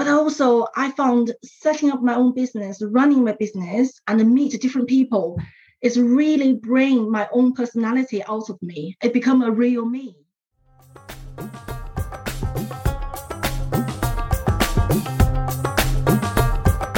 But also, I found setting up my own business, running my business, and meet different people is really bring my own personality out of me. It become a real me.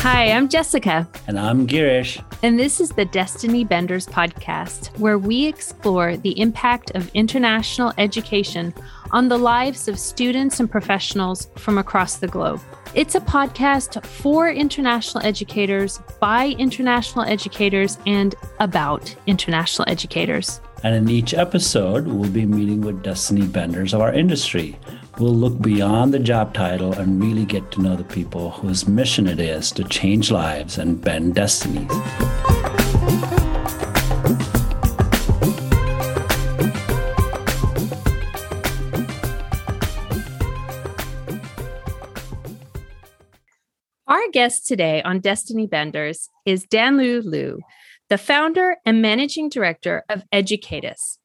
Hi, I'm Jessica. And I'm Girish. And this is the Destiny Benders podcast, where we explore the impact of international education on the lives of students and professionals from across the globe. It's a podcast for international educators, by international educators, and about international educators. And in each episode, we'll be meeting with Destiny Benders of our industry We'll look beyond the job title and really get to know the people whose mission it is to change lives and bend destinies. Our guest today on Destiny Benders is Danlu Liu, the founder and managing director of Edukatus,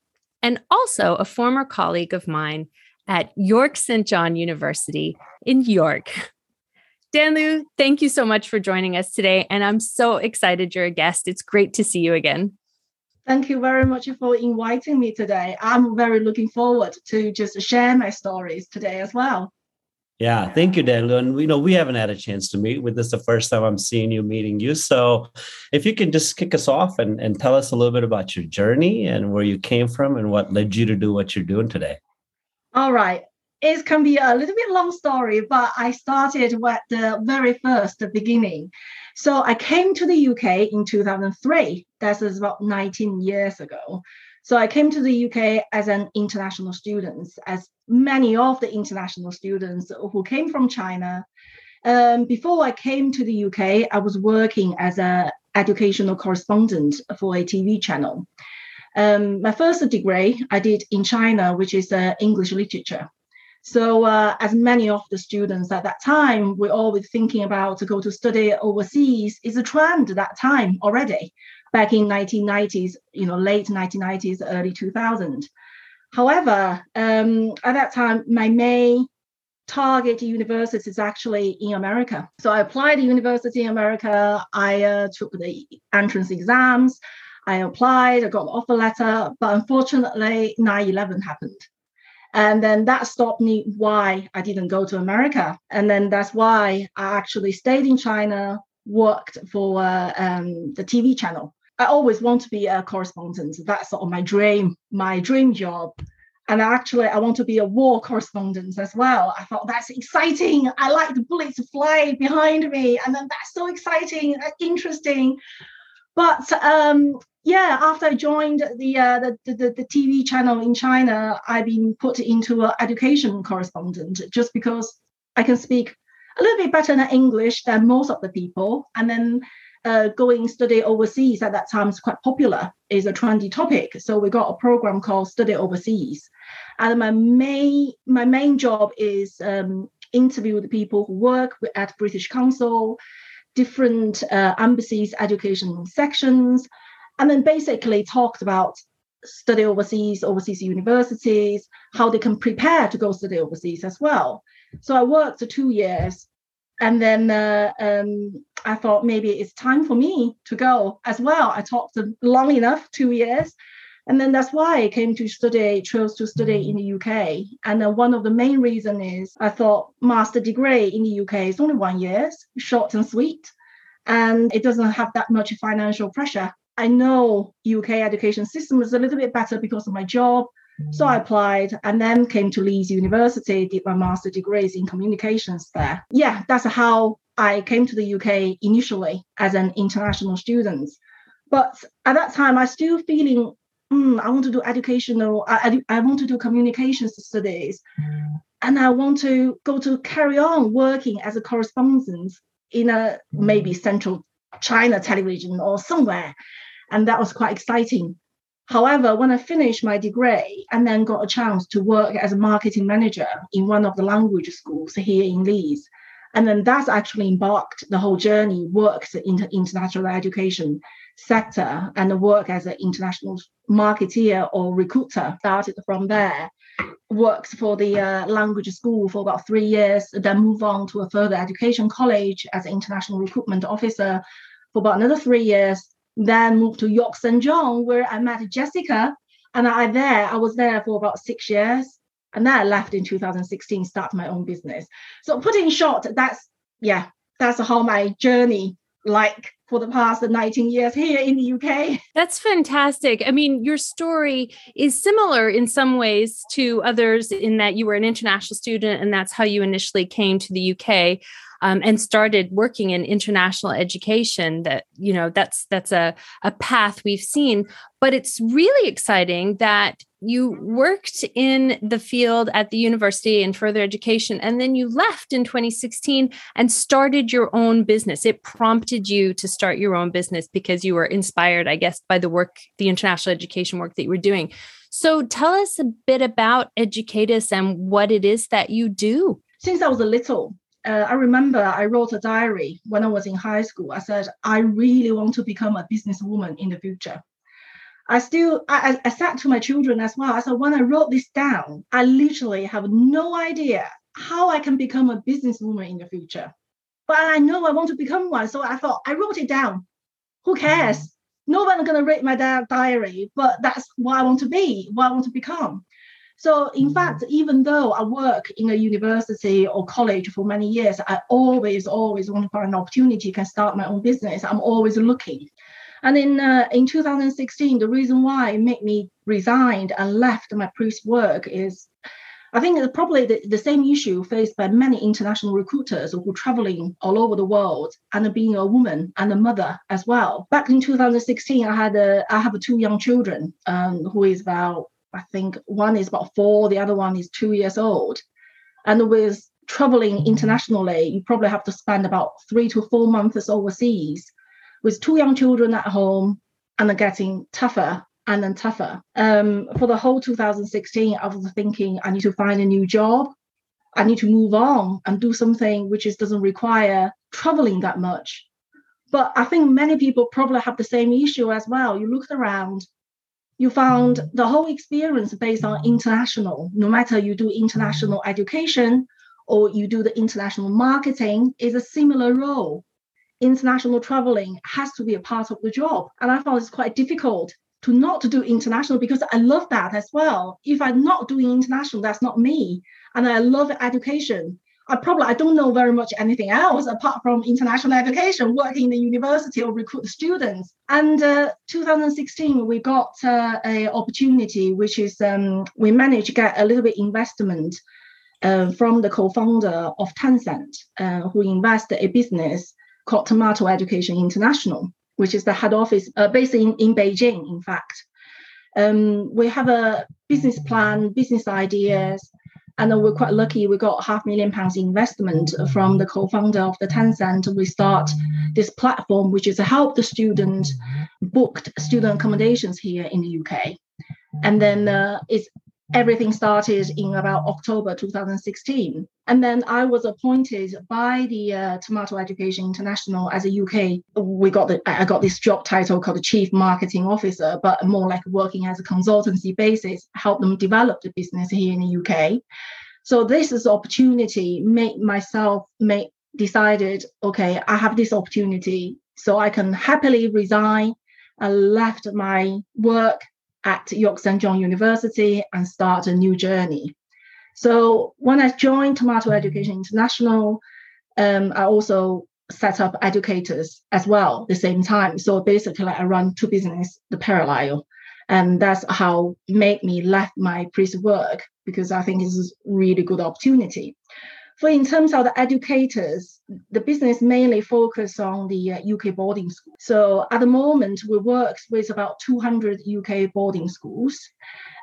and also a former colleague of mine at York St. John University in York. Dan Danlu, thank you so much for joining us today. And I'm so excited you're a guest. It's great to see you again. Thank you very much for inviting me today. I'm very looking forward to just share my stories today as well. Yeah, thank you, Dan Danlu. And you know, we haven't had a chance to meet with this the first time I'm seeing you, meeting you. So if you can just kick us off and, and tell us a little bit about your journey and where you came from and what led you to do what you're doing today. All right. It can be a little bit long story, but I started at the very first beginning. So I came to the UK in 2003. That is about 19 years ago. So I came to the UK as an international student, as many of the international students who came from China. Um, before I came to the UK, I was working as an educational correspondent for a TV channel. Um, my first degree I did in China, which is uh, English literature. So, uh, as many of the students at that time, we're always thinking about to go to study overseas is a trend at that time already, back in 1990s, you know, late 1990s, early 2000. However, um, at that time, my main target university is actually in America. So I applied to university in America. I uh, took the entrance exams. I applied, I got an offer letter, but unfortunately, 9 11 happened. And then that stopped me why I didn't go to America. And then that's why I actually stayed in China, worked for uh, um, the TV channel. I always want to be a correspondent. That's sort of my dream, my dream job. And actually, I want to be a war correspondent as well. I thought that's exciting. I like the bullets fly behind me. And then that's so exciting, interesting. But um, yeah, after I joined the, uh, the, the, the TV channel in China, I've been put into an education correspondent just because I can speak a little bit better than English than most of the people. And then uh, going study overseas at that time is quite popular, is a trendy topic. So we got a program called Study Overseas. And my main my main job is um, interview the people who work at British Council, different uh, embassies, education sections, and then basically talked about study overseas, overseas universities, how they can prepare to go study overseas as well. So I worked for two years, and then uh, um, I thought maybe it's time for me to go as well. I talked long enough, two years, and then that's why I came to study, chose to study in the UK. And uh, one of the main reason is I thought master degree in the UK is only one year, short and sweet, and it doesn't have that much financial pressure. I know UK education system is a little bit better because of my job. So I applied and then came to Leeds University, did my master degrees in communications there. Yeah, that's how I came to the UK initially as an international student. But at that time, I still feeling, mm, I want to do educational, I, I, want to do communications studies. And I want to go to carry on working as a correspondent in a maybe central China television or somewhere and that was quite exciting. However, when I finished my degree and then got a chance to work as a marketing manager in one of the language schools here in Leeds, and then that's actually embarked the whole journey, worked in the international education sector and work as an international marketeer or recruiter. Started from there, worked for the uh, language school for about three years, then move on to a further education college as an international recruitment officer for about another three years. Then moved to York St. John, where I met Jessica. And I there, I was there for about six years. And then I left in 2016, start my own business. So put in short, that's yeah, that's how my journey like for the past 19 years here in the UK. That's fantastic. I mean, your story is similar in some ways to others in that you were an international student and that's how you initially came to the UK um, and started working in international education that you know that's that's a, a path we've seen. But it's really exciting that you worked in the field at the university in further education and then you left in 2016 and started your own business. It prompted you to start your own business because you were inspired i guess by the work the international education work that you were doing. So tell us a bit about Edukatus and what it is that you do. Since i was a little uh, I remember I wrote a diary when I was in high school. I said, I really want to become a businesswoman in the future. I still, I, I said to my children as well. I said, when I wrote this down, I literally have no idea how I can become a businesswoman in the future. But I know I want to become one. So I thought, I wrote it down. Who cares? No one's going to read my diary, but that's what I want to be, what I want to become. So, in mm. fact, even though I work in a university or college for many years, I always, always want to find an opportunity can start my own business. I'm always looking. And in uh, in 2016, the reason why it made me resigned and left my previous work is, I think it's probably the, the same issue faced by many international recruiters who are traveling all over the world and being a woman and a mother as well. Back in 2016, I had a, I have two young children um, who is about I think one is about four, the other one is two years old. And with traveling internationally, you probably have to spend about three to four months overseas with two young children at home and they're getting tougher and then tougher. Um, for the whole 2016, I was thinking I need to find a new job. I need to move on and do something which is, doesn't require traveling that much. But I think many people probably have the same issue as well. You look around you found the whole experience based on international, no matter you do international education or you do the international marketing, is a similar role. International traveling has to be a part of the job. And I found it's quite difficult to not do international because I love that as well. If I'm not doing international, that's not me. And I love education. I probably I don't know very much anything else apart from international education, working in the university or recruit students. And uh, 2016, we got uh, a opportunity, which is um, we managed to get a little bit investment uh, from the co-founder of Tencent, uh, who invested a business called Tomato Education International, which is the head office uh, based in, in Beijing, in fact. Um, we have a business plan, business ideas, and we're quite lucky. We got half million pounds investment from the co-founder of the Tencent. We start this platform, which is to help the student booked student accommodations here in the UK. And then uh, it's everything started in about October 2016. And then I was appointed by the uh, Tomato Education International as a UK. We got the I got this job title called the Chief Marketing Officer, but more like working as a consultancy basis, help them develop the business here in the UK. So this is opportunity. Make myself make decided. Okay, I have this opportunity, so I can happily resign. I left my work at York. John University and start a new journey. So when I joined Tomato Education International, um, I also set up Edukatus as well at the same time. So basically, I run two business the parallel, and that's how made me left my previous work because I think it's a really good opportunity. For in terms of the Edukatus, the business mainly focus on the uh, UK boarding school. So at the moment, we work with about 200 UK boarding schools.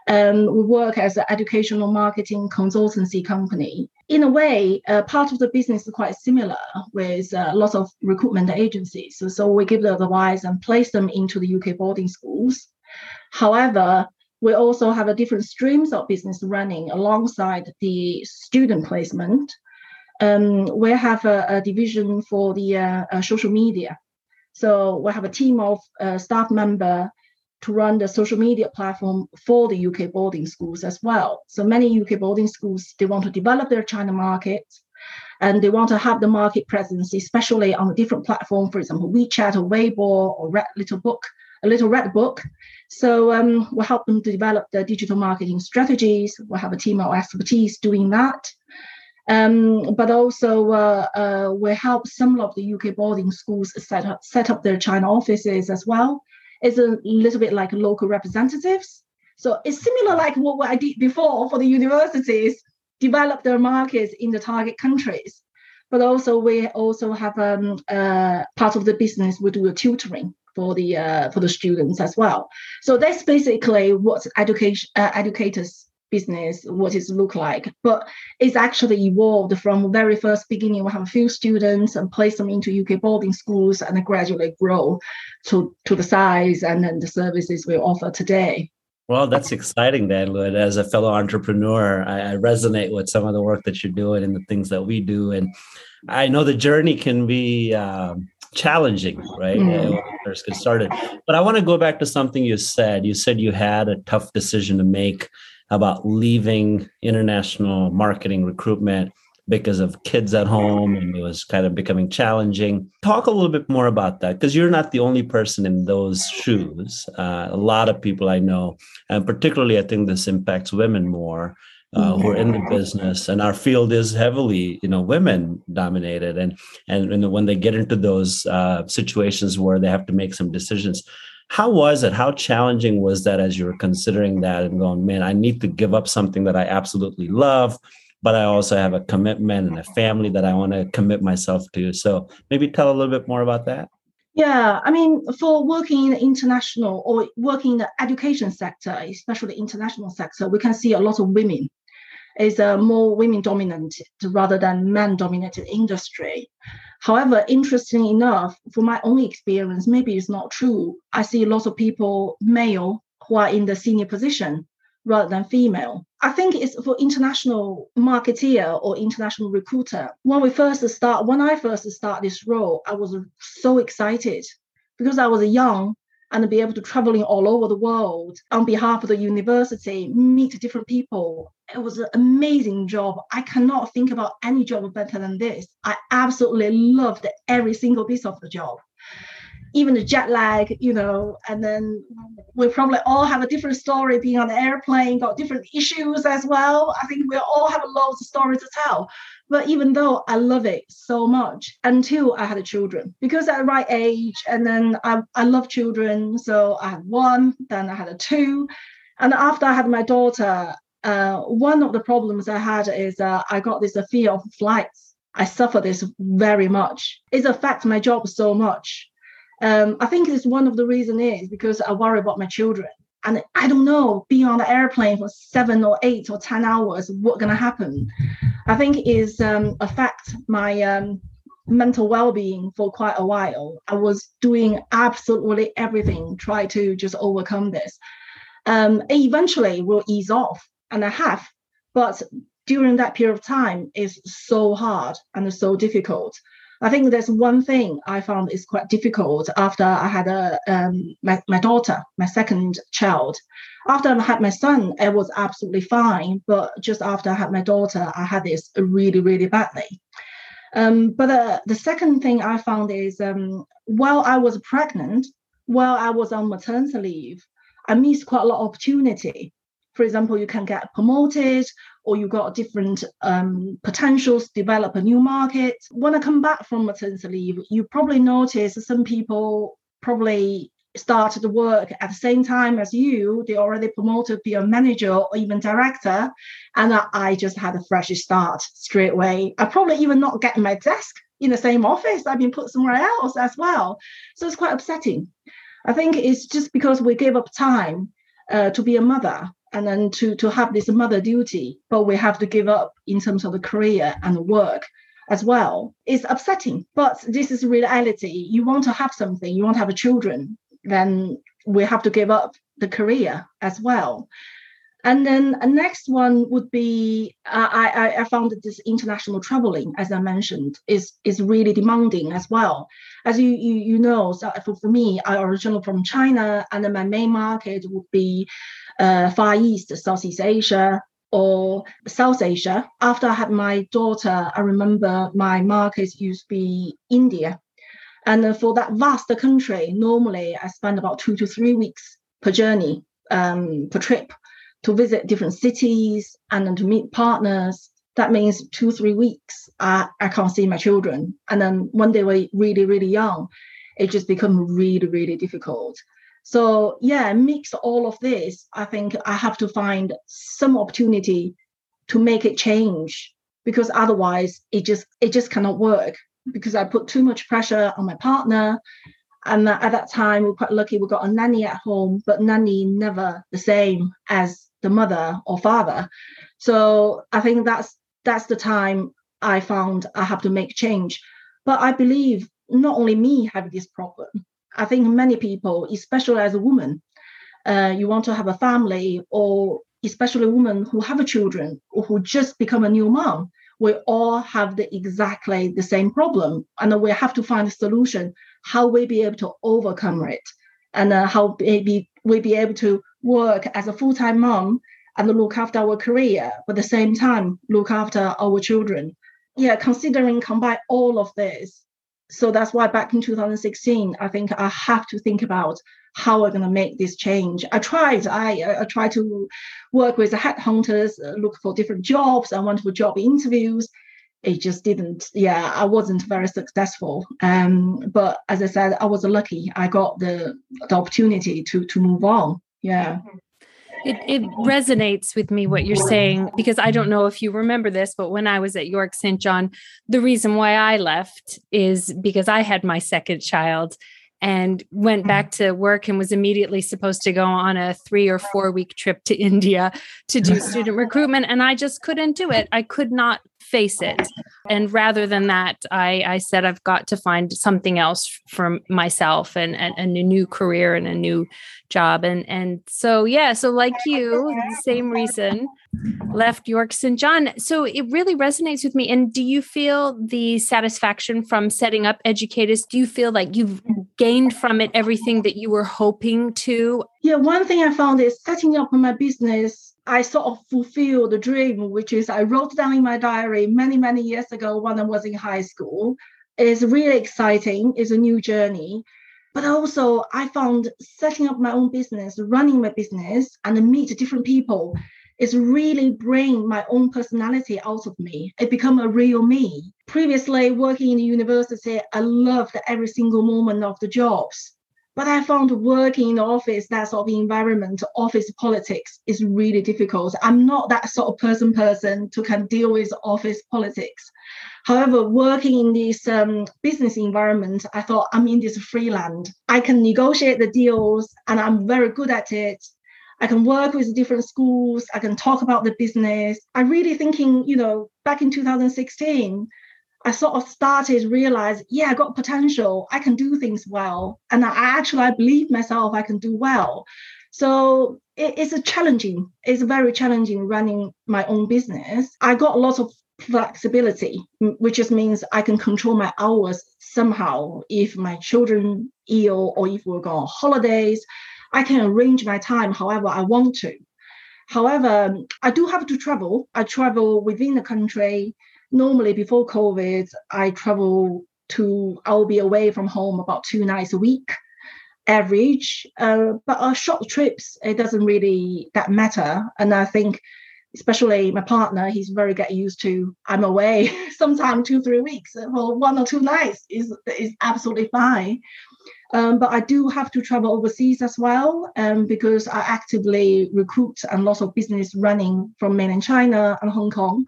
Um, we work as an educational marketing consultancy company. In a way, uh, part of the business is quite similar with uh, lots of recruitment agencies. So, so we give the advice and place them into the UK boarding schools. However, we also have a different streams of business running alongside the student placement um, we have a, a, division for the uh, uh, social media. So we have a team of uh, staff member to run the social media platform for the UK boarding schools as well. So many UK boarding schools they want to develop their China market, and they want to have the market presence, especially on a different platform, for example, WeChat or Weibo or Red Little Book, a little red book. So um, we'll help them to develop the digital marketing strategies. We'll have a team of expertise doing that. Um, but also uh, uh, we help some of the UK boarding schools set up set up their China offices as well. It's a little bit like local representatives. So it's similar like what I did before for the universities, develop their markets in the target countries. But also we also have um, uh, part of the business we do a tutoring for the uh, for the students as well. So that's basically what education uh, Edukatus business what it look like but it's actually evolved from very first beginning we have a few students and place them into uk boarding schools and gradually grow to to the size and then the services we offer today well, that's exciting, Dan. As a fellow entrepreneur, I, I, resonate with some of the work that you're doing and the things that we do. And I know the journey can be um, challenging, right? Mm. First get started. But I want to go back to something you said. You said you had a tough decision to make about leaving international marketing recruitment because of kids at home and it was kind of becoming challenging. Talk a little bit more about that because you're not the only person in those shoes. Uh, a lot of people I know, and particularly I think this impacts women more. Uh, who are in the business and our field is heavily you know women dominated and and, and when they get into those uh, situations where they have to make some decisions how was it? How challenging was that as you were considering that and going, man, I need to give up something that I absolutely love, but I also have a commitment and a family that I want to commit myself to. So maybe tell a little bit more about that. Yeah, I mean, for working in the international or working in the education sector, especially the international sector, we can see a lot of women. It's a uh, more women dominated rather than men dominated industry. However, interesting enough, from my own experience, maybe it's not true. I see lots of people, male, who are in the senior position rather than female. I think it's for international marketeer or international recruiter. When we first start, when I first start this role, I was so excited because I was young and be able to traveling all over the world on behalf of the university, meet different people. It was an amazing job. I cannot think about any job better than this. I absolutely loved every single piece of the job. Even the jet lag, you know, and then we probably all have a different story being on the airplane, got different issues as well. I think we all have loads of stories to tell. But even though I love it so much until I had children, because at the right age, and then I, I love children. So I had one, then I had a two. And after I had my daughter, uh, one of the problems I had is uh, I got this uh, fear of flights. I suffer this very much. It affects my job so much. Um, I think it's one of the reason is because I worry about my children. And I don't know, being on the airplane for seven or eight or 10 hours, what's going to happen? I think is um, affect my um, mental well-being for quite a while. I was doing absolutely everything, try to just overcome this. Um, eventually will ease off, and I have, but during that period of time is so hard and so difficult. I think there's one thing I found is quite difficult after I had a um, my, my daughter, my second child. After I had my son, it was absolutely fine. But just after I had my daughter, I had this really, really badly. Um, but uh, the second thing I found is um, while I was pregnant, while I was on maternity leave, I missed quite a lot of opportunity. For example, you can get promoted or you got different um, potentials develop a new market. When I come back from maternity leave, you probably notice some people probably started work at the same time as you. They already promoted to be a manager or even director. And I just had a fresh start straight away. I probably even not get my desk in the same office. I've been put somewhere else as well. So it's quite upsetting. I think it's just because we gave up time uh, to be a mother and then to to have this mother duty but we have to give up in terms of the career and work as well it's upsetting. But this is reality. You want to have something you want to have children then we have to give up the career as well. And then a next one would be uh, I, I found this international traveling, as I mentioned, is is really demanding as well. As you you, you know, so for, for me, I originally from China, and then my main market would be uh, Far East, Southeast Asia, or South Asia. After I had my daughter, I remember my markets used to be India. And for that vast country, normally I spend about two to three weeks per journey, um, per trip to visit different cities and then to meet partners. That means two, three weeks, I, I can't see my children. And then when they were really, really young, it just become really, really difficult. So yeah, mix all of this. I think I have to find some opportunity to make it change because otherwise it just it just cannot work because I put too much pressure on my partner. And at that time, we we're quite lucky. We got a nanny at home, but nanny never the same as the mother or father. So I think that's that's the time I found I have to make change. But I believe not only me having this problem. I think many people, especially as a woman, uh, you want to have a family, or especially women who have children or who just become a new mom, we all have the exactly the same problem, and we have to find a solution how we be able to overcome it, and uh, how maybe we be able to work as a full-time mom and look after our career, but at the same time look after our children. Yeah, considering combine all of this, so that's why back in 2016, I think I have to think about how we're going to make this change. I tried. I, I tried to work with the headhunters, uh, look for different jobs. I went for job interviews. It just didn't. Yeah, I wasn't very successful. Um, but as I said, I was lucky. I got the the opportunity to to move on. Yeah. Mm-hmm. It, it resonates with me what you're saying because I don't know if you remember this, but when I was at York St. John, the reason why I left is because I had my second child and went mm-hmm. back to work and was immediately supposed to go on a three or four week trip to India to do student recruitment. And I just couldn't do it. I could not face it. And rather than that, I, I said, I've got to find something else for myself and, and, and a new career and a new job. And, and so, yeah, so like you, same reason, left York St. John. So it really resonates with me. And do you feel the satisfaction from setting up Edukatus? Do you feel like you've gained from it everything that you were hoping to? Yeah, one thing I found is setting up my business I sort of fulfilled the dream, which is I wrote down in my diary many, many years ago when I was in high school. It's really exciting. It's a new journey. But also, I found setting up my own business, running my business, and meet different people is really bring my own personality out of me. It become a real me. Previously, working in the university, I loved every single moment of the jobs. But I found working in the office, that sort of environment, office politics is really difficult. I'm not that sort of person person to can deal with office politics. However, working in this um, business environment, I thought I'm in this free land. I can negotiate the deals and I'm very good at it. I can work with different schools. I can talk about the business. I really thinking, you know, back in 2016, I sort of started realize, yeah, I got potential. I can do things well, and I actually I believe myself I can do well. So it, it's a challenging. It's very challenging running my own business. I got a lot of flexibility, which just means I can control my hours somehow. If my children ill or if we go on holidays, I can arrange my time however I want to. However, I do have to travel. I travel within the country normally before COVID, I travel to, I'll be away from home about two nights a week average. Uh, but our short trips, it doesn't really that matter. And I think, especially my partner, he's very get used to I'm away sometimes two, three weeks for one or two nights is, is absolutely fine. Um, but I do have to travel overseas as well um, because I actively recruit and lots of business running from mainland China and Hong Kong.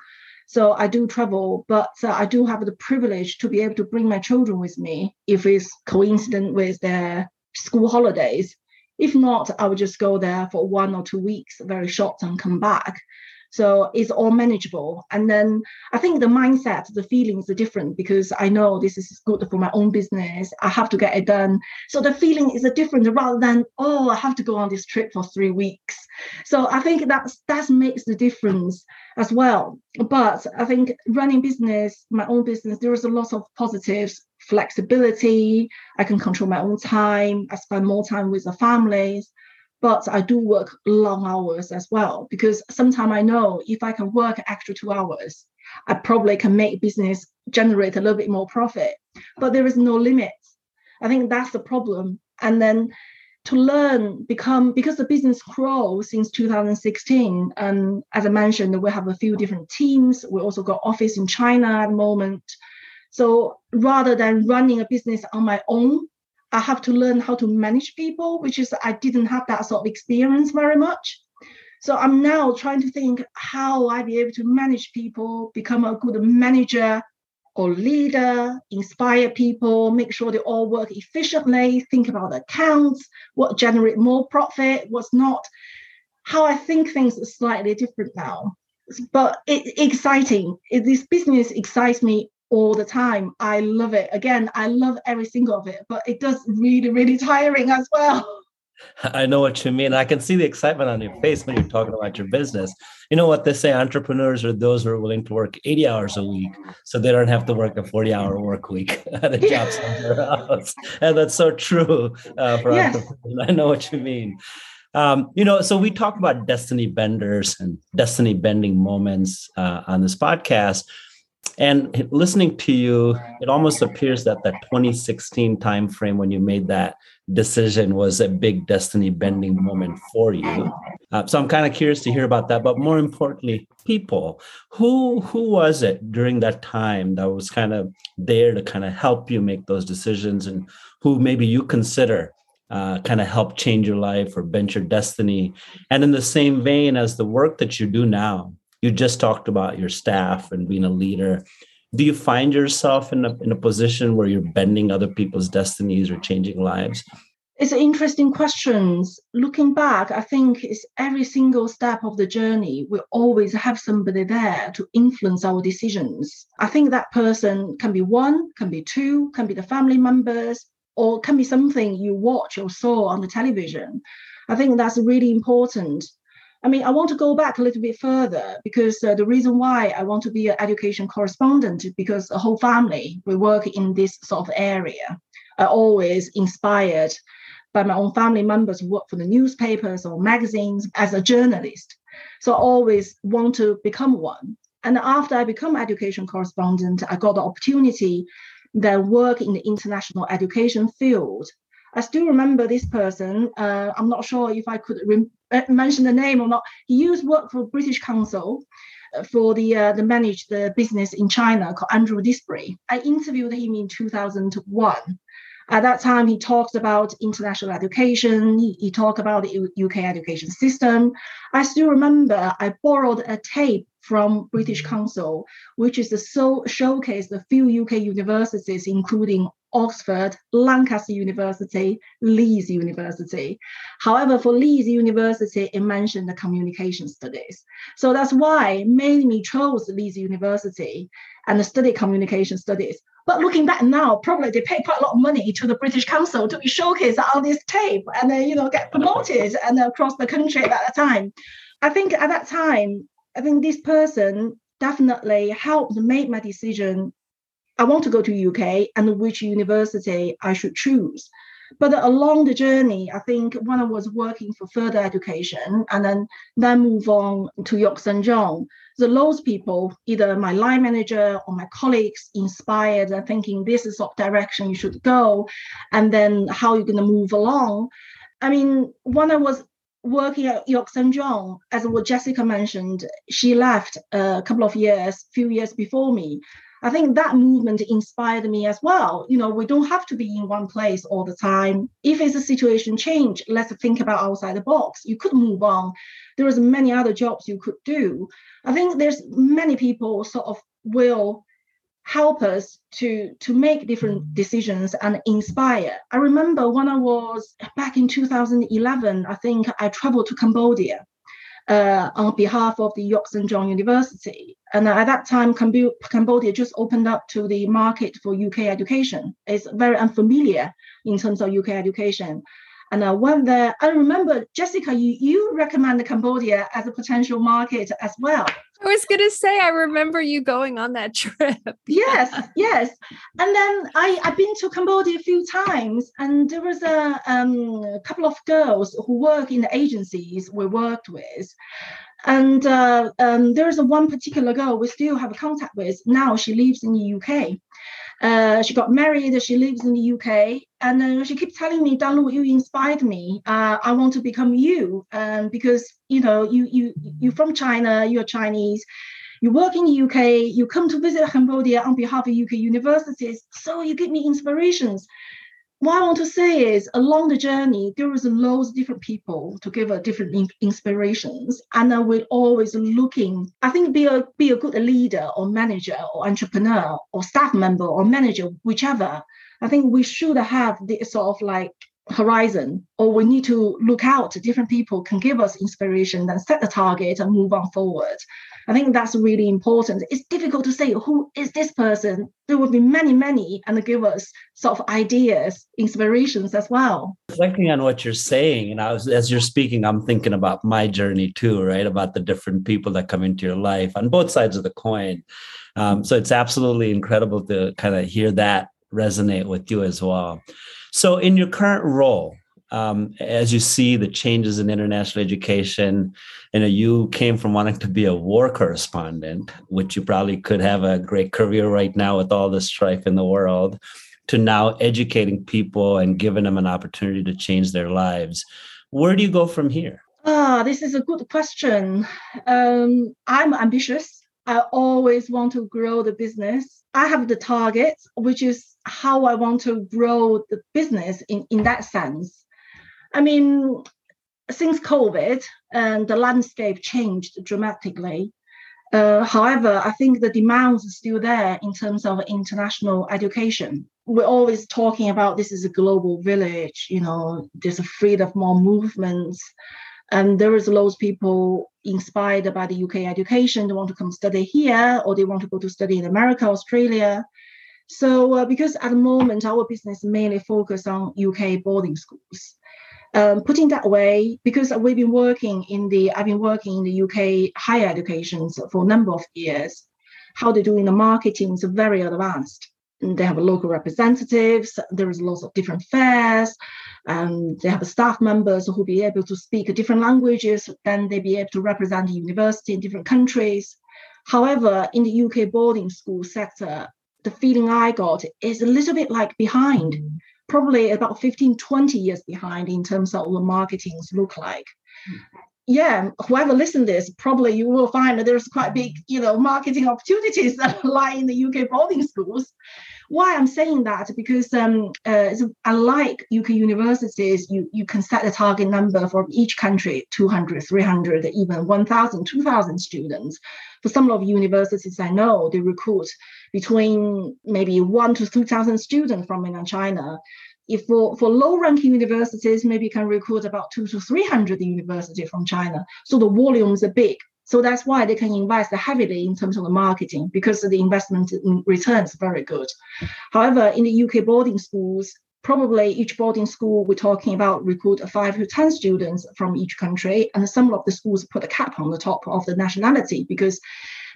So I do travel, but uh, I do have the privilege to be able to bring my children with me if it's coincident with their school holidays. If not, I would just go there for one or two weeks, very short, and come back. So it's all manageable. And then I think the mindset, the feelings are different because I know this is good for my own business. I have to get it done. So the feeling is a different rather than, oh, I have to go on this trip for three weeks. So I think that's that makes the difference as well. But I think running business, my own business, there is a lot of positives, flexibility. I can control my own time. I spend more time with the families but I do work long hours as well because sometimes I know if I can work extra two hours, I probably can make business generate a little bit more profit. But there is no limit. I think that's the problem. And then to learn, become because the business grows since 2016. And as I mentioned, we have a few different teams. We also got office in China at the moment. So rather than running a business on my own, I have to learn how to manage people, which is I didn't have that sort of experience very much. So I'm now trying to think how I be able to manage people, become a good manager or leader, inspire people, make sure they all work efficiently, think about accounts, what generate more profit, what's not. How I think things are slightly different now. But it's exciting. It, this business excites me all the time. I love it. Again, I love every single of it, but it does really, really tiring as well. I know what you mean. I can see the excitement on your face when you're talking about your business. You know what they say entrepreneurs are those who are willing to work 80 hours a week so they don't have to work a 40 hour work week at a job somewhere else. And that's so true uh, for yes. entrepreneurs. I know what you mean. Um, you know, so we talk about destiny benders and destiny bending moments uh, on this podcast. And listening to you, it almost appears that that 2016 timeframe when you made that decision was a big destiny bending moment for you. Uh, so I'm kind of curious to hear about that. But more importantly, people who who was it during that time that was kind of there to kind of help you make those decisions, and who maybe you consider uh, kind of help change your life or bend your destiny. And in the same vein as the work that you do now, you just talked about your staff and being a leader do you find yourself in a, in a position where you're bending other people's destinies or changing lives it's an interesting question. Looking back, I think it's every single step of the journey, we always have somebody there to influence our decisions. I think that person can be one, can be two, can be the family members, or can be something you watch or saw on the television. I think that's really important. I mean, I want to go back a little bit further because uh, the reason why I want to be an education correspondent is because the whole family, we work in this sort of area. I always inspired by my own family members who work for the newspapers or magazines as a journalist. So I always want to become one. And after I become education correspondent, I got the opportunity that work in the international education field. I still remember this person. Uh, I'm not sure if I could re- uh, mention the name or not. He used work for British Council uh, for the uh, the manage the business in China called Andrew Disbury. I interviewed him in 2001. At that time, he talked about international education. He, he talked about the UK education system. I still remember I borrowed a tape from British Council, which is the so showcase the few UK universities, including Oxford, Lancaster University, Leeds University. However, for Leeds University, it mentioned the communication studies. So that's why me chose Leeds University and study communication studies. But looking back now, probably they paid quite a lot of money to the British Council to be showcased on this tape and then, you know, get promoted and across the country at that time. I think at that time, I think this person definitely helped make my decision I want to go to UK and which university I should choose. But along the journey, I think when I was working for further education and then then move on to York St. John, the those people, either my line manager or my colleagues, inspired and thinking this is what direction you should go, and then how you're going to move along. I mean, when I was working at York St. John, as what Jessica mentioned, she left a couple of years, few years before me. I think that movement inspired me as well. You know, we don't have to be in one place all the time. If it's a situation change, let's think about outside the box. You could move on. There is many other jobs you could do. I think there's many people sort of will help us to to make different decisions and inspire. I remember when I was back in 2011, I think I traveled to Cambodia uh, on behalf of the York St. John University. And at that time, Cambodia just opened up to the market for UK education. It's very unfamiliar in terms of UK education. And I went there. I remember, Jessica, you, you recommend Cambodia as a potential market as well. I was going to say, I remember you going on that trip. yes, yes. And then I, I've been to Cambodia a few times, and there was a, um, a couple of girls who work in the agencies we worked with. And uh, um, there is a one particular girl we still have a contact with. Now she lives in the UK. Uh, she got married. She lives in the UK, and uh, she keeps telling me, "Dan you inspired me. Uh, I want to become you, um, because you know, you you you from China. You're Chinese. You work in the UK. You come to visit Cambodia on behalf of UK universities. So you give me inspirations." What I want to say is along the journey, there is loads of different people to give a different in- inspirations. And uh, we're always looking, I think be a be a good leader or manager or entrepreneur or staff member or manager, whichever. I think we should have this sort of like horizon or we need to look out different people can give us inspiration and set the target and move on forward i think that's really important. It's difficult to say who is this person. There will be many many and give us sort of ideas inspirations as well. Reflecting on what you're saying and I as you're speaking i'm thinking about my journey too right? About the different people that come into your life on both sides of the coin. Um, so it's absolutely incredible to kind of hear that resonate with you as well. So, in your current role, um, as you see the changes in international education, you know, you came from wanting to be a war correspondent, which you probably could have a great career right now with all the strife in the world, to now educating people and giving them an opportunity to change their lives. Where do you go from here? Ah, this is a good question. Um, I'm ambitious. I always want to grow the business. I have the target, which is how I want to grow the business in, in that sense. I mean, since COVID and the landscape changed dramatically. Uh, however, I think the demands are still there in terms of international education. We're always talking about this is a global village, you know, there's a freedom of more movements. And there is loads of people inspired by the UK education. They want to come study here or they want to go to study in America, Australia. So uh, because at the moment our business mainly focus on UK boarding schools. Um, putting that way, because we've been working in the, I've been working in the UK higher education for a number of years. How they do in the marketing is very advanced. They have local representatives. There is lots of different fairs. Um, they have staff members who be able to speak different languages. Then they be able to represent the university in different countries. However, in the UK boarding school sector, the feeling I got is a little bit like behind. Probably about 15, 20 years behind in terms of what marketings look like. Mm. Yeah, whoever listens this, probably you will find that there's quite big, you know, marketing opportunities that lie in the UK boarding schools. Why I'm saying that because um, uh, unlike UK universities, you, you can set a target number for each country 200, 300, even 1,000, 2,000 students. For some of universities I know, they recruit between maybe one to 2,000 students from mainland China. If for, for low ranking universities, maybe you can recruit about two to 300 universities from China. So the volumes are big. So that's why they can invest heavily in terms of the marketing because the investment returns very good. However, in the UK boarding schools, probably each boarding school we're talking about recruit five to 10 students from each country. And some of the schools put a cap on the top of the nationality because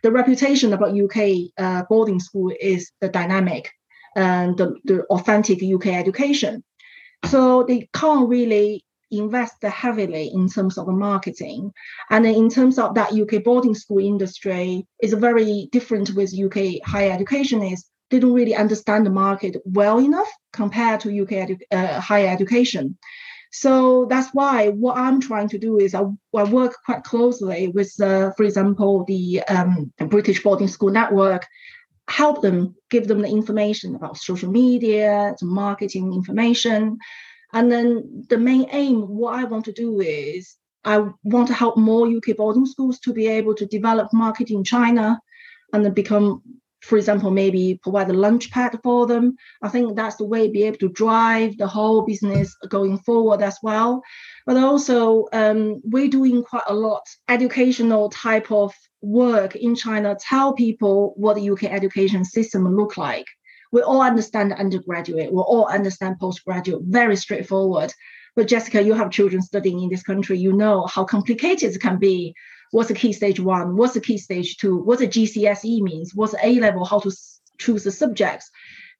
the reputation about UK uh, boarding school is the dynamic and the, the authentic UK education. So they can't really invest heavily in terms of marketing. And in terms of that UK boarding school industry is very different with UK higher education is they don't really understand the market well enough compared to UK edu- uh, higher education. So that's why what I'm trying to do is I, I work quite closely with, uh, for example, the um, British Boarding School Network, help them, give them the information about social media, marketing information, and then the main aim, what I want to do is I want to help more UK boarding schools to be able to develop market in China and then become for example, maybe provide a lunch pad for them. I think that's the way be able to drive the whole business going forward as well. But also, um, we're doing quite a lot educational type of work in China. Tell people what the UK education system look like. We all understand undergraduate. We all understand postgraduate. Very straightforward. But Jessica, you have children studying in this country. You know how complicated it can be. What's the key stage one, what's the key stage two, what the GCSE means, what's A level, how to choose the subjects?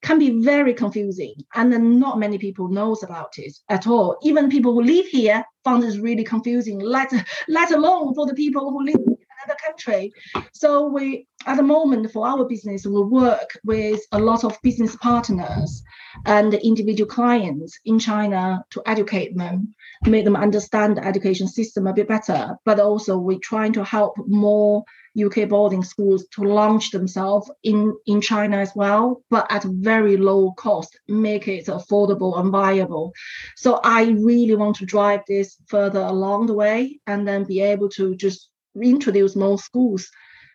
Can be very confusing. And then not many people knows about it at all. Even people who live here found it really confusing. Let, let alone for the people who live another country. So we, at the moment, for our business, we work with a lot of business partners and individual clients in China to educate them, make them understand the education system a bit better. But also, we're trying to help more UK boarding schools to launch themselves in, in China as well, but at very low cost, make it affordable and viable. So I really want to drive this further along the way and then be able to just introduce more schools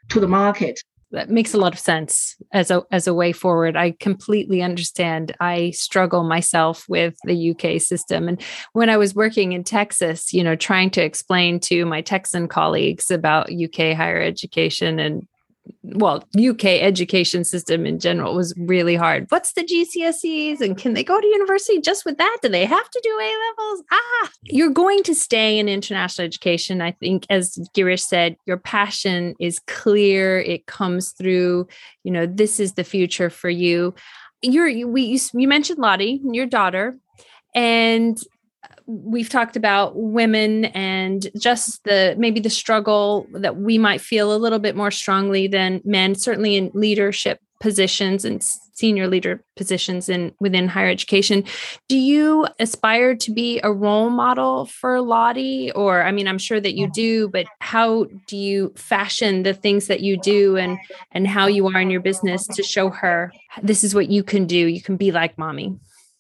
to the market. That makes a lot of sense as a as a way forward. I completely understand. I struggle myself with the uk system. And when i was working in texas you know trying to explain to my texan colleagues about uk higher education and well, UK education system in general was really hard. What's the GCSEs and can they go to university just with that? Do they have to do A levels? Ah, you're going to stay in international education. I think, as Girish said, your passion is clear. It comes through. You know, this is the future for you. You're we you, you mentioned Lottie, your daughter, and we've talked about women and just the maybe the struggle that we might feel a little bit more strongly than men certainly in leadership positions and senior leader positions in within higher education. Do you aspire to be a role model for lottie? Or i mean i'm sure that you do but how do you fashion the things that you do and and how you are in your business to show her this is what you can do. You can be like mommy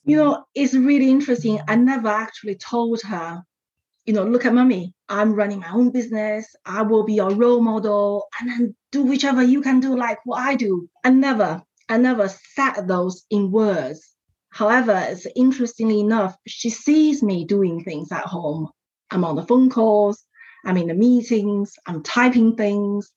you mm. know, it's really interesting. I never actually told her, you know, look at mommy, I'm running my own business. I will be your role model and then do whichever you can do like what I do. I never, I never said those in words. However, it's interestingly enough, she sees me doing things at home. I'm on the phone calls, I'm in the meetings, I'm typing things.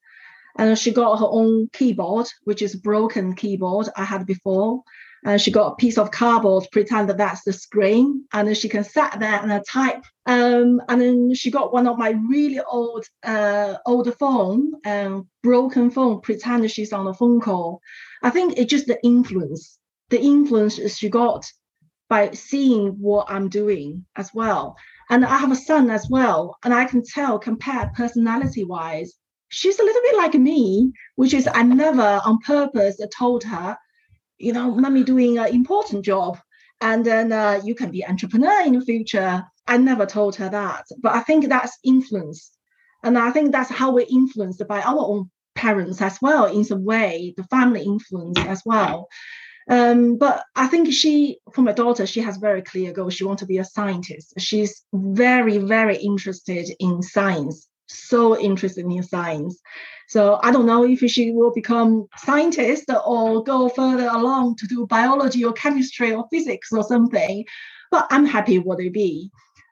And she got her own keyboard, which is broken keyboard I had before and she got a piece of cardboard, pretend that that's the screen, and then she can sat there and type. Um, and then she got one of my really old, uh, older phone, um, broken phone, pretend she's on a phone call. I think it's just the influence, the influence she got by seeing what I'm doing as well. And I have a son as well, and I can tell, compared personality wise, she's a little bit like me, which is I never on purpose told her you know, mommy doing an important job and then uh, you can be entrepreneur in the future. I never told her that, but I think that's influence. And I think that's how we're influenced by our own parents as well, in some way, the family influence as well. Um, but I think she, for my daughter, she has very clear goals. She wants to be a scientist. She's very, very interested in science, so interested in science. So I don't know if she will become scientist or go further along to do biology or chemistry or physics or something. But I'm happy what it be.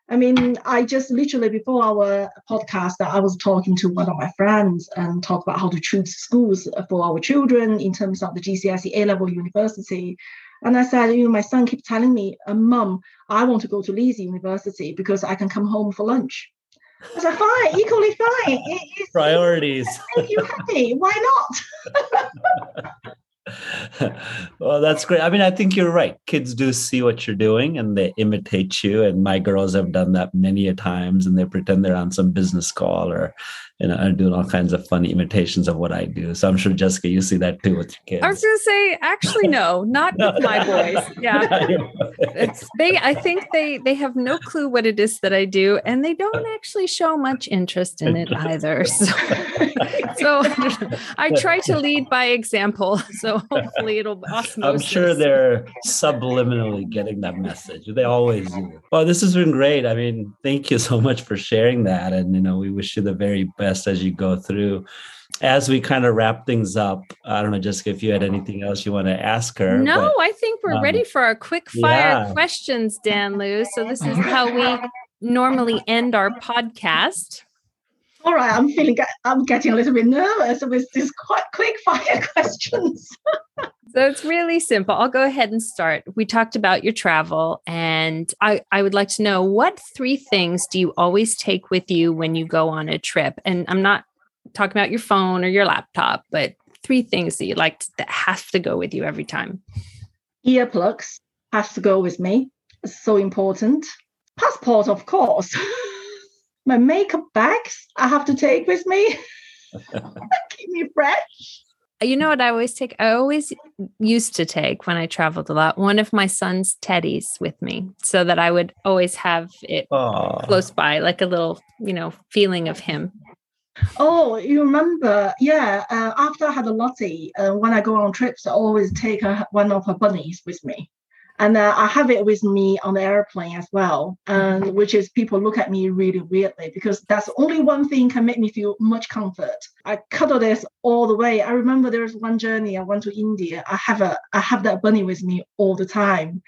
I mean, I just literally before our podcast, I was talking to one of my friends and talk about how to choose schools for our children in terms of the GCSE A level university. And I said, you know, my son keeps telling me, uh, Mum, I want to go to Leeds University because I can come home for lunch. I said, fine, equally fine. It, Priorities. Make you happy. Why not? well, that's great. I mean, I think you're right. Kids do see what you're doing and they imitate you. And my girls have done that many a times and they pretend they're on some business call or and doing all kinds of funny imitations of what I do. So I'm sure Jessica, you see that too with your kids. I was going to say, actually, no, not with my boys. Yeah, it's they. I think they they have no clue what it is that I do, and they don't actually show much interest in it either. So, so I try to lead by example. So hopefully it'll osmosis. I'm sure they're subliminally getting that message. They always do. Well, this has been great. I mean, thank you so much for sharing that, and you know, we wish you the very best best as you go through. As we kind of wrap things up, I don't know, Jessica, if you had anything else you want to ask her. No, but, I think we're um, ready for our quick fire yeah. questions, Danlu. So this is how we normally end our podcast. All right, I'm feeling, I'm getting a little bit nervous with these quite quick fire questions. So it's really simple. I'll go ahead and start. We talked about your travel, and I, I would like to know what three things do you always take with you when you go on a trip? And I'm not talking about your phone or your laptop, but three things that you like to, that have to go with you every time. Earplugs has to go with me. It's so important. Passport, of course. My makeup bags I have to take with me. Keep me fresh you know what I always take? I always used to take when I traveled a lot one of my son's teddies with me so that I would always have it Aww. close by, like a little, you know, feeling of him. Oh, you remember? Yeah. Uh, after I had a Lottie, uh, when I go on trips, I always take uh, one of her bunnies with me and uh, I have it with me on the airplane as well, and mm-hmm. which is people look at me really weirdly because that's only one thing can make me feel much comfort. I cuddle this all the way. I remember there was one journey I went to India. I have a I have that bunny with me all the time.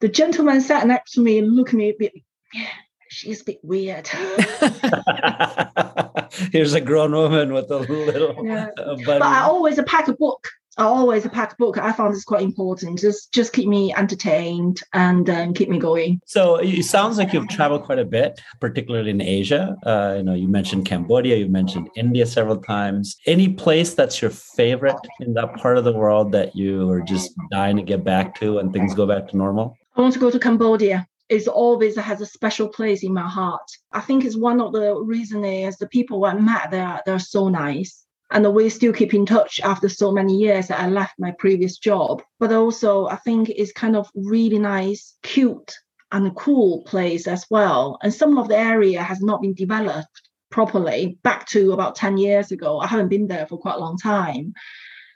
The gentleman sat next to me, looked at me a bit. Yeah, she's a bit weird. Here's a grown woman with a little yeah. bunny. But I always pack a book always pack a book. I found this quite important. Just just keep me entertained and um, keep me going. So it sounds like you've traveled quite a bit, particularly in Asia. Uh, you know, you mentioned Cambodia, you mentioned India several times. Any place that's your favorite in that part of the world that you are just dying to get back to when things go back to normal? I want to go to Cambodia. It always has a special place in my heart. I think it's one of the reasons is the people I met there they're so nice and we still keep in touch after so many years that I left my previous job. But also, I think it's kind of really nice, cute, and cool place as well. And some of the area has not been developed properly back to about 10 years ago. I haven't been there for quite a long time.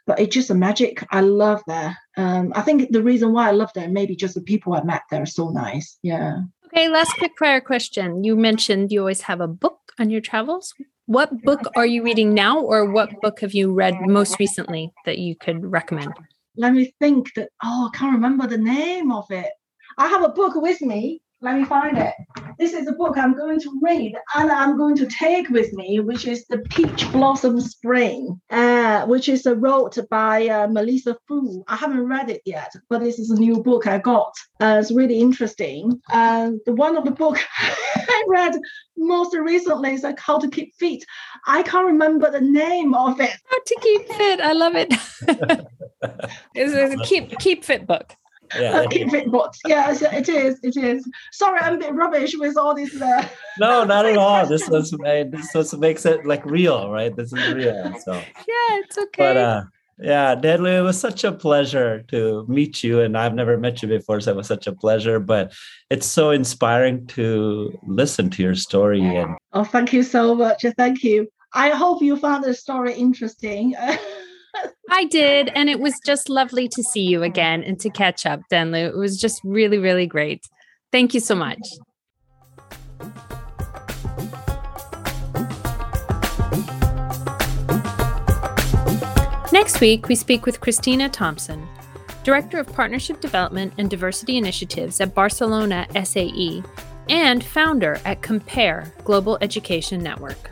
But it's just a magic. I love there. Um, I think the reason why I love there, maybe just the people I met there are so nice. Yeah. Okay, last quick fire question. You mentioned you always have a book on your travels. What book are you reading now, or what book have you read most recently that you could recommend? Let me think that, oh, I can't remember the name of it. I have a book with me let me find it. This is a book I'm going to read and I'm going to take with me, which is The Peach Blossom Spring, uh, which is a wrote by uh, Melissa Fu. I haven't read it yet, but this is a new book I got. Uh, it's really interesting. And the one of the book I read most recently is like How to Keep Fit. I can't remember the name of it. How to Keep Fit. I love it. it's, it's a keep keep fit book yeah. Keep fit books. Yes, it is. It is. Sorry, I'm a bit rubbish with all this. Uh, no, not at all. This was this was makes it like real, right? This is real. So yeah, it's okay. But uh, yeah, Danlu, it was such a pleasure to meet you, and I've never met you before, so it was such a pleasure. But it's so inspiring to listen to your story. And oh, thank you so much. Thank you. I hope you found the story interesting. I did. And it was just lovely to see you again and to catch up, Danlu. It was just really, really great. Thank you so much. Next week, we speak with Christina Thompson, Director of Partnership Development and Diversity Initiatives at Barcelona SAE and founder at Compare Global Education Network.